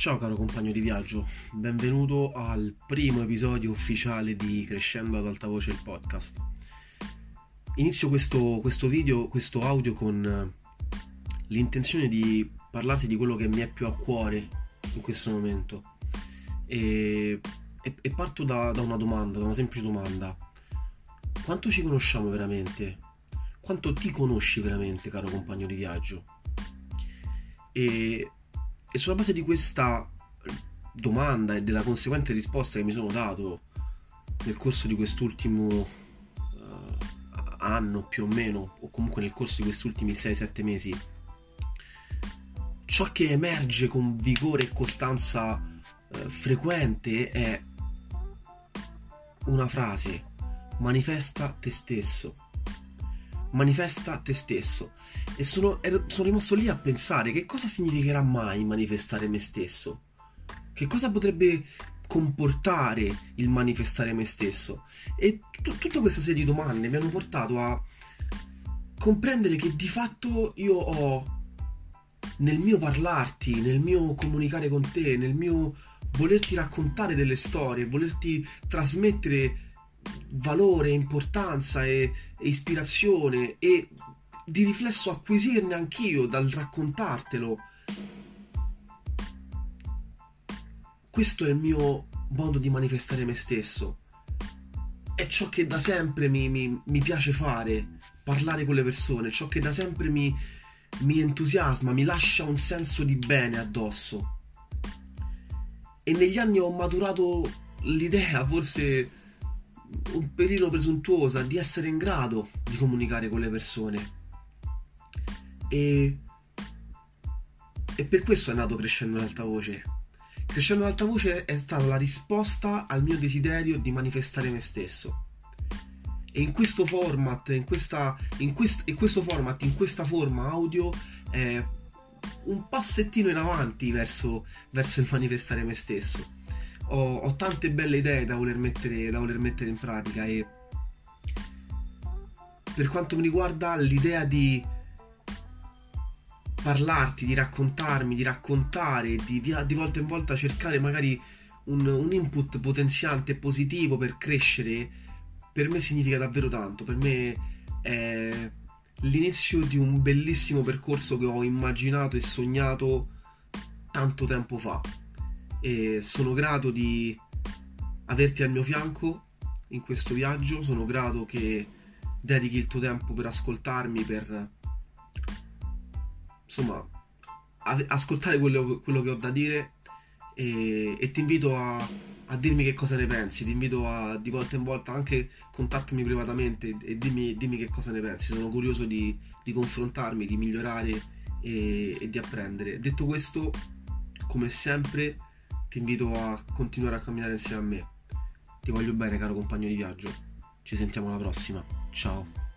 Ciao caro compagno di viaggio, benvenuto al primo episodio ufficiale di Crescendo ad alta voce il podcast. Inizio questo, questo video, questo audio con eh, l'intenzione di parlarti di quello che mi è più a cuore in questo momento e, e, e parto da, da una domanda, da una semplice domanda. Quanto ci conosciamo veramente? Quanto ti conosci veramente, caro compagno di viaggio? E e sulla base di questa domanda e della conseguente risposta che mi sono dato nel corso di quest'ultimo uh, anno più o meno, o comunque nel corso di questi ultimi 6-7 mesi, ciò che emerge con vigore e costanza uh, frequente è una frase, manifesta te stesso. Manifesta te stesso. E sono, ero, sono rimasto lì a pensare che cosa significherà mai manifestare me stesso? Che cosa potrebbe comportare il manifestare me stesso? E t- tutta questa serie di domande mi hanno portato a comprendere che di fatto io ho nel mio parlarti, nel mio comunicare con te, nel mio volerti raccontare delle storie, volerti trasmettere valore, importanza e, e ispirazione e di riflesso acquisirne anch'io dal raccontartelo. Questo è il mio modo di manifestare me stesso. È ciò che da sempre mi, mi, mi piace fare, parlare con le persone, ciò che da sempre mi, mi entusiasma, mi lascia un senso di bene addosso. E negli anni ho maturato l'idea, forse un pelino presuntuosa, di essere in grado di comunicare con le persone e, e per questo è nato Crescendo in alta voce. Crescendo in alta voce è stata la risposta al mio desiderio di manifestare me stesso. E in questo format, in, questa, in, quest, in questo format, in questa forma audio, è un passettino in avanti verso, verso il manifestare me stesso. Ho, ho, tante belle idee da voler, mettere, da voler mettere in pratica e per quanto mi riguarda l'idea di parlarti, di raccontarmi, di raccontare, di, di volta in volta cercare magari un, un, input potenziante positivo per crescere, per me significa davvero tanto. Per me è l'inizio di un bellissimo percorso che ho immaginato e sognato tanto tempo fa. E sono grato di averti al mio fianco in questo viaggio, sono grato che dedichi il tuo tempo per ascoltarmi, per insomma, ascoltare quello, quello, che ho da dire. E, e ti invito a, a, dirmi che cosa ne pensi, ti invito a di volta in volta anche contattami privatamente e dimmi, dimmi che cosa ne pensi, sono curioso di, di confrontarmi, di migliorare e, e di apprendere. Detto questo, come sempre, ti invito a continuare a camminare insieme a me. Ti voglio bene, caro compagno di viaggio. Ci sentiamo alla prossima. Ciao.